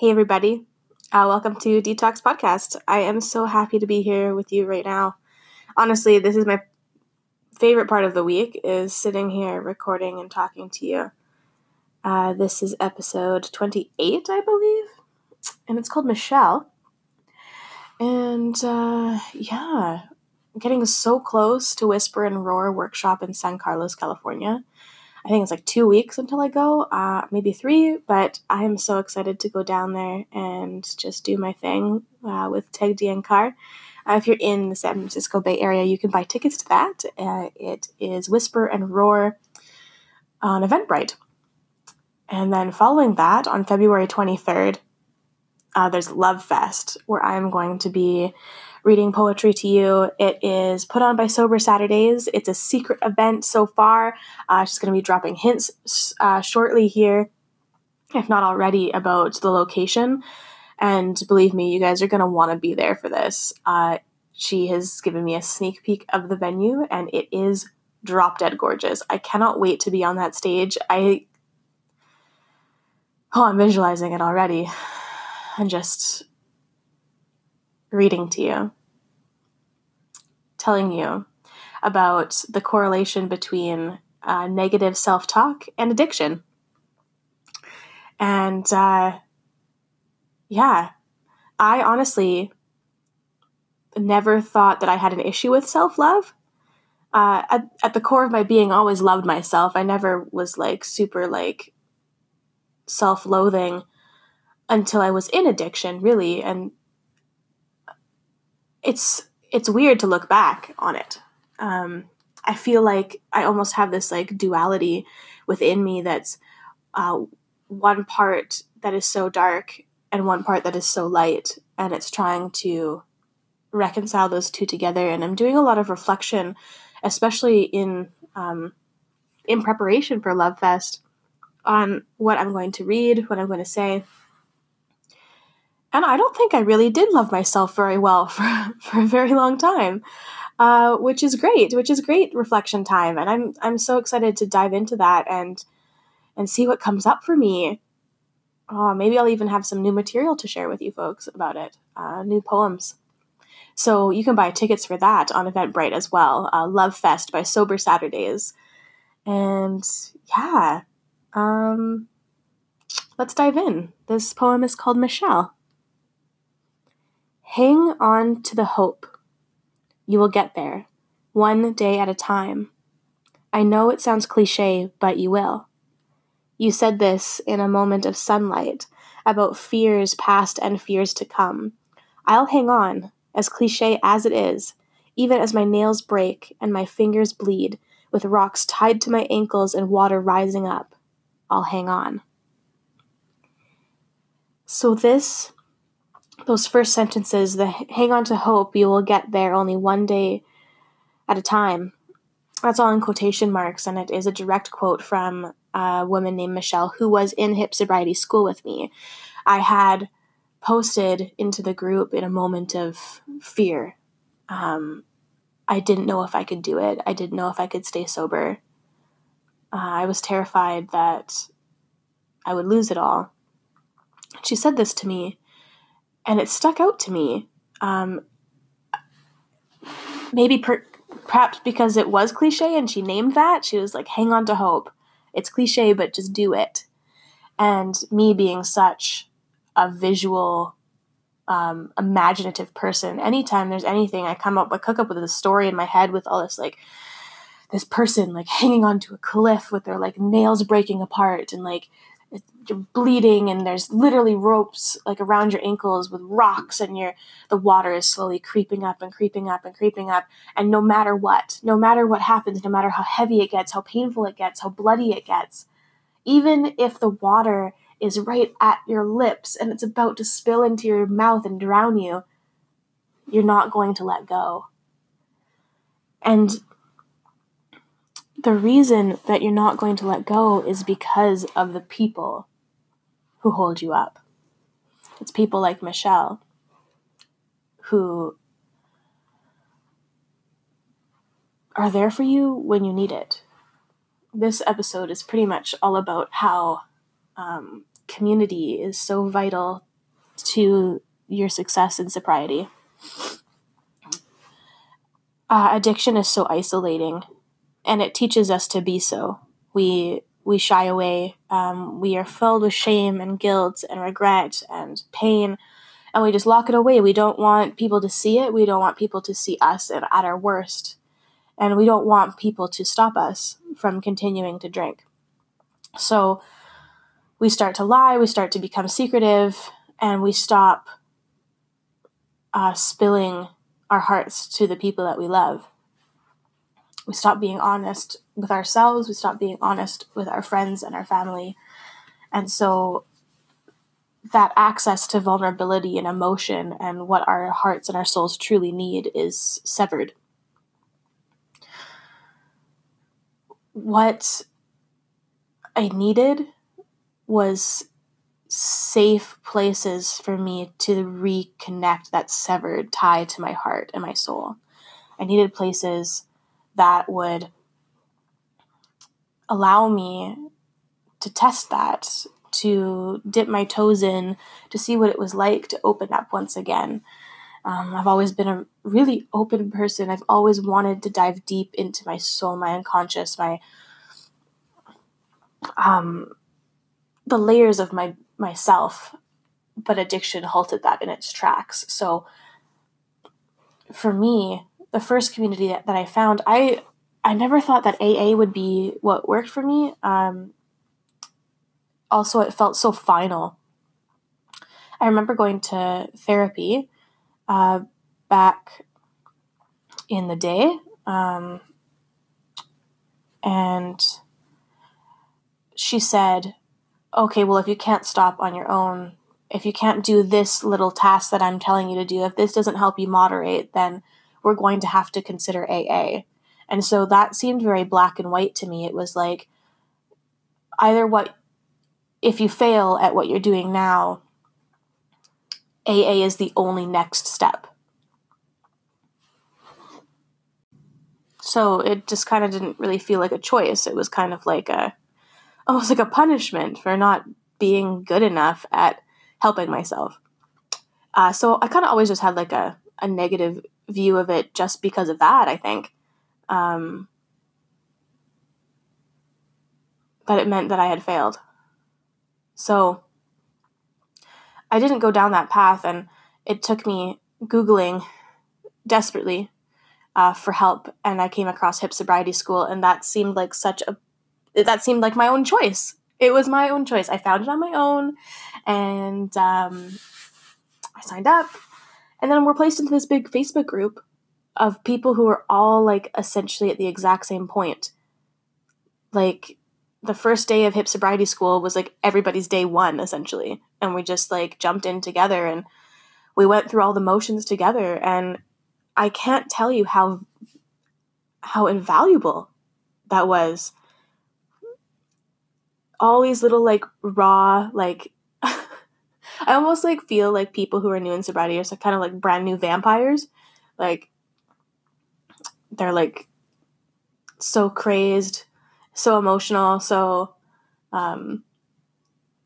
Hey, everybody. Uh, welcome to Detox Podcast. I am so happy to be here with you right now. Honestly, this is my favorite part of the week is sitting here recording and talking to you. Uh, this is episode 28, I believe, and it's called Michelle. And uh, yeah, getting so close to Whisper and Roar workshop in San Carlos, California. I think it's like two weeks until I go, uh, maybe three, but I am so excited to go down there and just do my thing uh, with Teg Car. Uh, if you're in the San Francisco Bay Area, you can buy tickets to that. Uh, it is Whisper and Roar on Eventbrite. And then following that, on February 23rd, uh, there's Love Fest, where I'm going to be reading poetry to you. It is put on by Sober Saturdays. It's a secret event so far. Uh, she's going to be dropping hints uh, shortly here, if not already, about the location. And believe me, you guys are going to want to be there for this. Uh, she has given me a sneak peek of the venue, and it is drop dead gorgeous. I cannot wait to be on that stage. I oh, I'm visualizing it already, and just reading to you, telling you about the correlation between uh, negative self talk and addiction. And uh, yeah, I honestly never thought that I had an issue with self love. Uh, at, at the core of my being, always loved myself. I never was like super like self loathing until I was in addiction, really. And it's it's weird to look back on it. Um, I feel like I almost have this like duality within me that's uh, one part that is so dark and one part that is so light, and it's trying to reconcile those two together. And I'm doing a lot of reflection, especially in um, in preparation for Love Fest, on what I'm going to read, what I'm going to say, and I don't think I really did love myself very well for, for a very long time, uh, which is great, which is great reflection time. And I'm, I'm so excited to dive into that and, and see what comes up for me. Oh, maybe I'll even have some new material to share with you folks about it, uh, new poems. So you can buy tickets for that on Eventbrite as well. Uh, Love Fest by Sober Saturdays. And yeah, um, let's dive in. This poem is called Michelle. Hang on to the hope. You will get there, one day at a time. I know it sounds cliche, but you will. You said this in a moment of sunlight about fears past and fears to come. I'll hang on, as cliche as it is, even as my nails break and my fingers bleed, with rocks tied to my ankles and water rising up. I'll hang on. So, this those first sentences, the hang on to hope, you will get there only one day at a time. That's all in quotation marks, and it is a direct quote from a woman named Michelle who was in hip sobriety school with me. I had posted into the group in a moment of fear. Um, I didn't know if I could do it. I didn't know if I could stay sober. Uh, I was terrified that I would lose it all. She said this to me and it stuck out to me. Um, maybe per- perhaps because it was cliche and she named that, she was like, hang on to hope. It's cliche, but just do it. And me being such a visual, um, imaginative person, anytime there's anything, I come up, I cook up with a story in my head with all this like, this person like hanging onto a cliff with their like nails breaking apart and like you're bleeding and there's literally ropes like around your ankles with rocks and your the water is slowly creeping up and creeping up and creeping up. And no matter what no matter what happens no matter how heavy it gets how painful it gets how bloody it gets even if the water is right at your lips and it's about to spill into your mouth and drown you you're not going to let go. And the reason that you're not going to let go is because of the people who hold you up. It's people like Michelle who are there for you when you need it. This episode is pretty much all about how um, community is so vital to your success in sobriety. Uh, addiction is so isolating, and it teaches us to be so. We we shy away. Um, we are filled with shame and guilt and regret and pain, and we just lock it away. We don't want people to see it. We don't want people to see us at, at our worst, and we don't want people to stop us from continuing to drink. So we start to lie. We start to become secretive, and we stop uh, spilling our hearts to the people that we love. We stop being honest with ourselves, we stop being honest with our friends and our family. And so that access to vulnerability and emotion and what our hearts and our souls truly need is severed. What I needed was safe places for me to reconnect that severed tie to my heart and my soul. I needed places that would allow me to test that, to dip my toes in, to see what it was like to open up once again. Um, I've always been a really open person. I've always wanted to dive deep into my soul, my unconscious, my um, the layers of my myself, but addiction halted that in its tracks. So for me, the first community that, that I found, I I never thought that AA would be what worked for me. Um, also, it felt so final. I remember going to therapy uh, back in the day, um, and she said, okay, well, if you can't stop on your own, if you can't do this little task that I'm telling you to do, if this doesn't help you moderate, then we're going to have to consider AA. And so that seemed very black and white to me. It was like either what, if you fail at what you're doing now, AA is the only next step. So it just kind of didn't really feel like a choice. It was kind of like a, almost like a punishment for not being good enough at helping myself. Uh, so I kind of always just had like a, a negative view of it just because of that, I think. Um, that it meant that I had failed. So I didn't go down that path, and it took me Googling desperately uh, for help, and I came across Hip Sobriety School, and that seemed like such a that seemed like my own choice. It was my own choice. I found it on my own, and um, I signed up. And then we're placed into this big Facebook group of people who are all like essentially at the exact same point. Like the first day of hip sobriety school was like everybody's day one essentially, and we just like jumped in together and we went through all the motions together. And I can't tell you how how invaluable that was all these little like raw like I almost like feel like people who are new in sobriety are so kind of like brand new vampires. Like they're like so crazed, so emotional, so um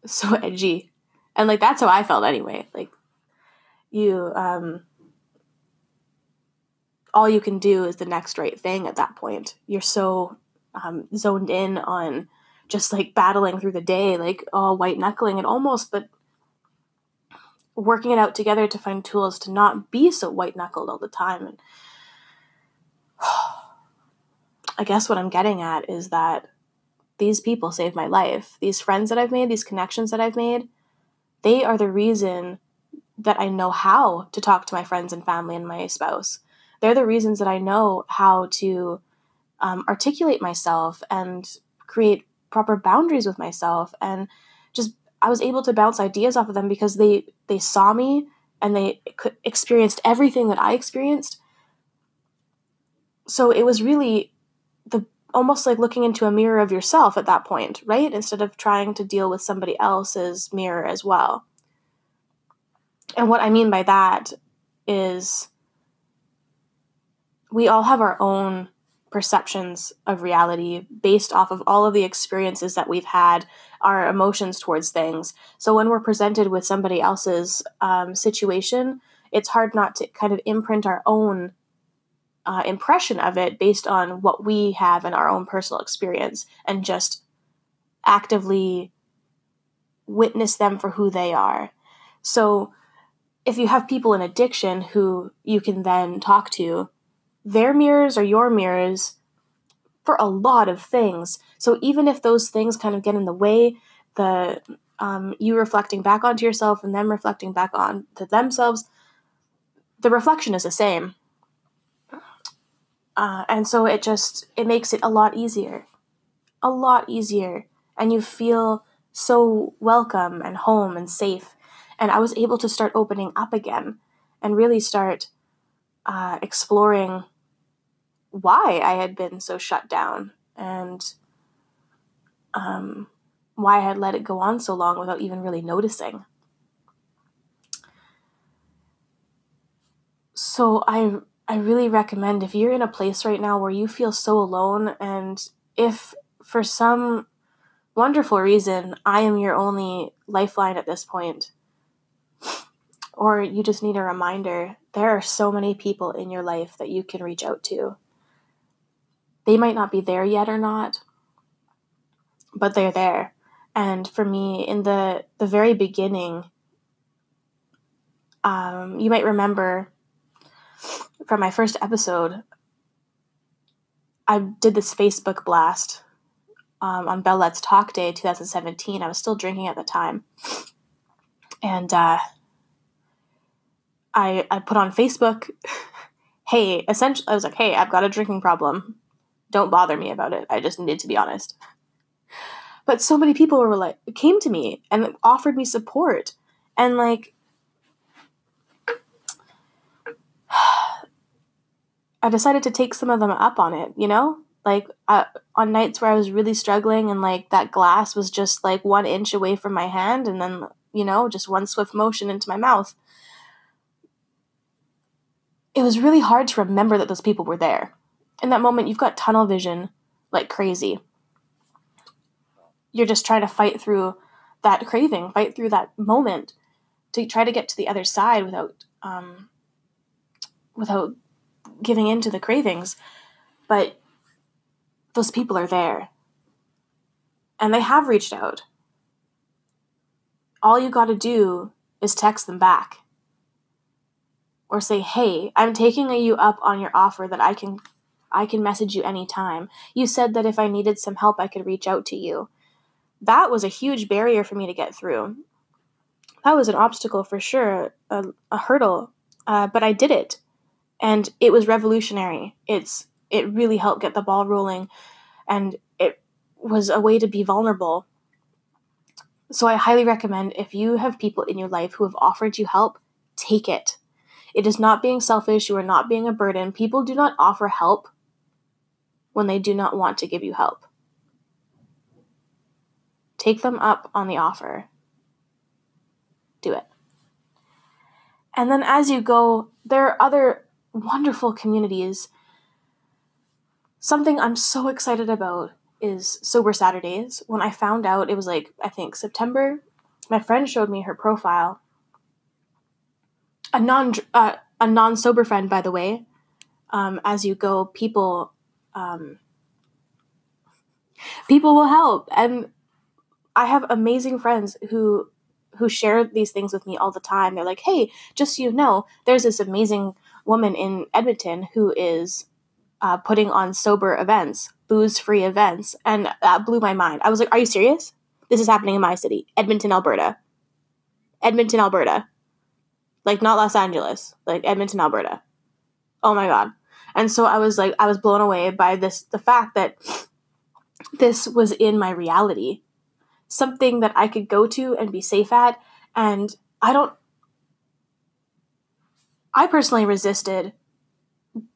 so edgy. And like that's how I felt anyway. Like you um all you can do is the next right thing at that point. You're so um, zoned in on just like battling through the day, like all white knuckling and almost, but working it out together to find tools to not be so white knuckled all the time. And I guess what I'm getting at is that these people saved my life. These friends that I've made, these connections that I've made, they are the reason that I know how to talk to my friends and family and my spouse. They're the reasons that I know how to um, articulate myself and create proper boundaries with myself and I was able to bounce ideas off of them because they they saw me and they experienced everything that I experienced. So it was really the almost like looking into a mirror of yourself at that point, right? Instead of trying to deal with somebody else's mirror as well. And what I mean by that is we all have our own perceptions of reality based off of all of the experiences that we've had, our emotions towards things. So when we're presented with somebody else's um, situation, it's hard not to kind of imprint our own uh, impression of it based on what we have in our own personal experience and just actively witness them for who they are. So if you have people in addiction who you can then talk to, their mirrors are your mirrors for a lot of things. So even if those things kind of get in the way, the um, you reflecting back onto yourself and them reflecting back on to themselves, the reflection is the same. Uh, and so it just it makes it a lot easier, a lot easier, and you feel so welcome and home and safe. And I was able to start opening up again and really start uh, exploring why I had been so shut down and um, why I had let it go on so long without even really noticing. So I I really recommend if you're in a place right now where you feel so alone and if for some wonderful reason I am your only lifeline at this point or you just need a reminder, there are so many people in your life that you can reach out to they might not be there yet or not, but they're there. And for me, in the the very beginning, um, you might remember from my first episode, I did this Facebook blast um, on Bell Let's Talk Day 2017. I was still drinking at the time. And uh, I, I put on Facebook, hey, essentially, I was like, hey, I've got a drinking problem don't bother me about it. I just needed to be honest. But so many people were like, came to me and offered me support. And like, I decided to take some of them up on it, you know? Like, uh, on nights where I was really struggling and like that glass was just like one inch away from my hand and then, you know, just one swift motion into my mouth. It was really hard to remember that those people were there in that moment, you've got tunnel vision like crazy. You're just trying to fight through that craving, fight through that moment to try to get to the other side without um, without giving in to the cravings. But those people are there. And they have reached out. All you got to do is text them back or say, Hey, I'm taking you up on your offer that I can I can message you anytime. You said that if I needed some help, I could reach out to you. That was a huge barrier for me to get through. That was an obstacle for sure, a, a hurdle, uh, but I did it, and it was revolutionary. It's it really helped get the ball rolling, and it was a way to be vulnerable. So I highly recommend if you have people in your life who have offered you help, take it. It is not being selfish. You are not being a burden. People do not offer help when they do not want to give you help. Take them up on the offer. Do it. And then as you go, there are other wonderful communities. Something I'm so excited about is Sober Saturdays. When I found out, it was like, I think September, my friend showed me her profile. A non uh, a non sober friend, by the way. Um, as you go, people um, people will help. And i have amazing friends who who share these things with me all the time. They're like hey just so you know there's this amazing woman in edmonton who is uh, putting on sober events booze free events. And that blew my mind. I was like are you serious? This is happening in my city edmonton alberta. Edmonton alberta. Like not los angeles. Like edmonton alberta. Oh my god and so I was like, I was blown away by this, the fact that this was in my reality, something that I could go to and be safe at. And I don't, I personally resisted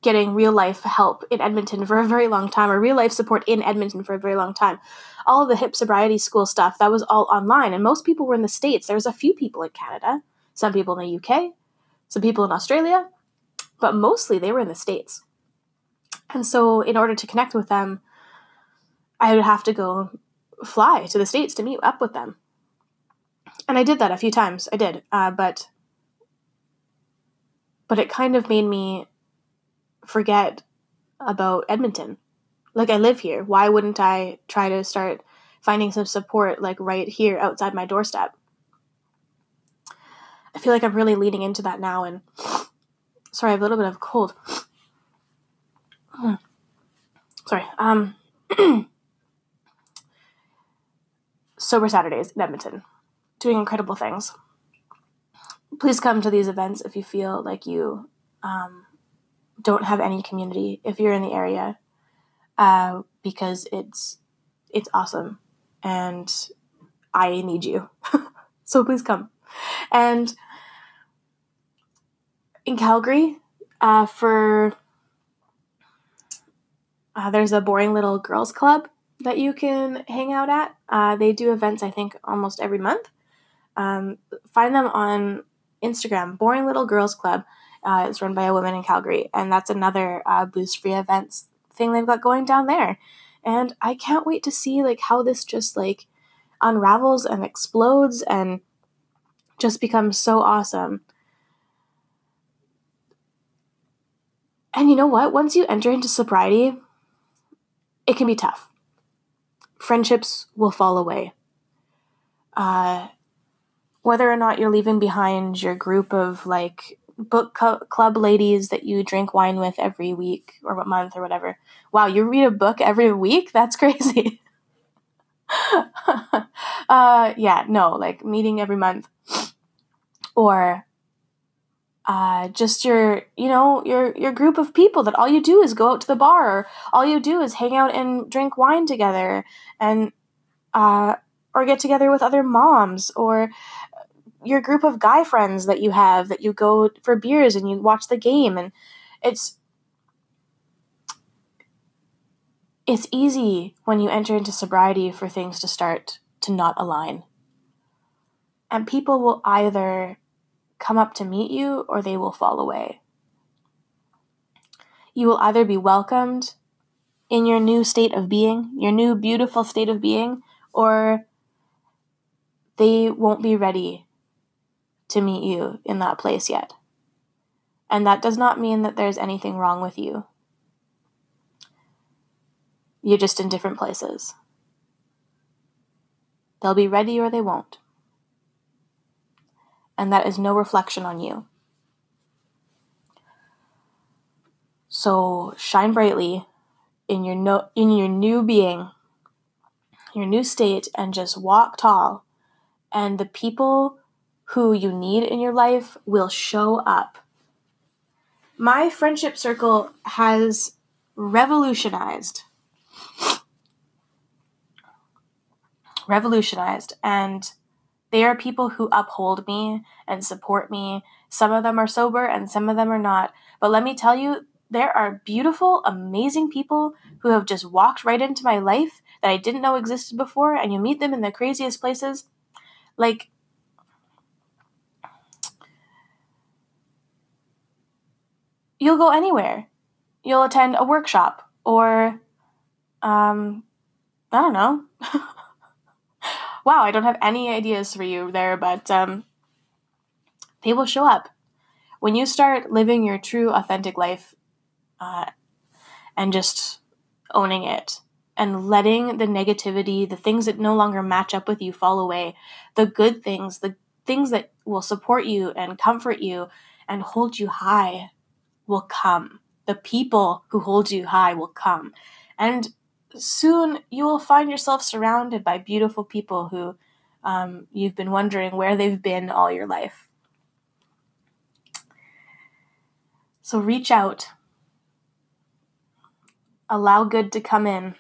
getting real life help in Edmonton for a very long time, or real life support in Edmonton for a very long time. All the hip sobriety school stuff, that was all online. And most people were in the States. There was a few people in Canada, some people in the UK, some people in Australia, but mostly they were in the States. And so, in order to connect with them, I would have to go fly to the States to meet up with them. And I did that a few times. I did. Uh, but but it kind of made me forget about Edmonton. Like I live here. Why wouldn't I try to start finding some support like right here outside my doorstep? I feel like I'm really leaning into that now and sorry, I have a little bit of a cold. sorry. Um Sober Saturdays in Edmonton, doing incredible things. Please come to these events if you feel like you um, don't have any community if you're in the area, uh, because it's it's awesome, and I need you. so please come. And in Calgary, uh, for uh, there's a boring little girls club that you can hang out at. Uh, they do events, I think, almost every month. Um, find them on Instagram, Boring Little Girls Club. Uh, it's run by a woman in Calgary, and that's another uh, booze free events thing they've got going down there. And I can't wait to see like how this just like unravels and explodes and just becomes so awesome. And you know what? Once you enter into sobriety, it can be tough friendships will fall away. Uh, whether or not you're leaving behind your group of like book club ladies that you drink wine with every week or month or whatever. Wow, you read a book every week? That's crazy. uh, yeah, no, like meeting every month. Or uh, just your you know your your group of people that all you do is go out to the bar. Or all you do is hang out and drink wine together and uh, or get together with other moms or your group of guy friends that you have that you go for beers and you watch the game. And it's it's easy when you enter into sobriety for things to start to not align. And people will either come up to meet you or they will fall away. You will either be welcomed in your new state of being, your new beautiful state of being, or they won't be ready to meet you in that place yet. And that does not mean that there's anything wrong with you. You're just in different places. They'll be ready or they won't and that is no reflection on you. So shine brightly in your no, in your new being, your new state and just walk tall and the people who you need in your life will show up. My friendship circle has revolutionized revolutionized and they are people who uphold me and support me. Some of them are sober and some of them are not. But let me tell you, there are beautiful, amazing people who have just walked right into my life that I didn't know existed before, and you meet them in the craziest places. Like, you'll go anywhere. You'll attend a workshop or, um, I don't know. wow, I don't have any ideas for you there, but um, they will show up. When you start living your true, authentic life uh, and just owning it and letting the negativity, the things that no longer match up with you fall away, the good things, the things that will support you and comfort you and hold you high will come. The people who hold you high will come. And soon you will find yourself surrounded by beautiful people who um, you've been wondering where they've been all your life. So reach out, allow good to come in.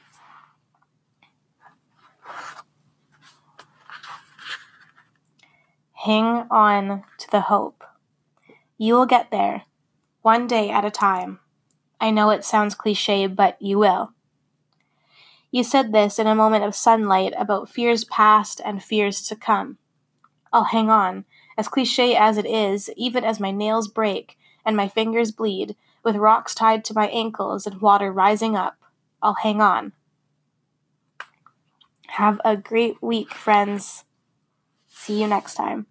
Hang on to the hope. You will get there, one day at a time. I know it sounds cliche, but you will. You said this in a moment of sunlight about fears past and fears to come. I'll hang on, as cliche as it is, even as my nails break and my fingers bleed, with rocks tied to my ankles and water rising up. I'll hang on. Have a great week, friends. See you next time.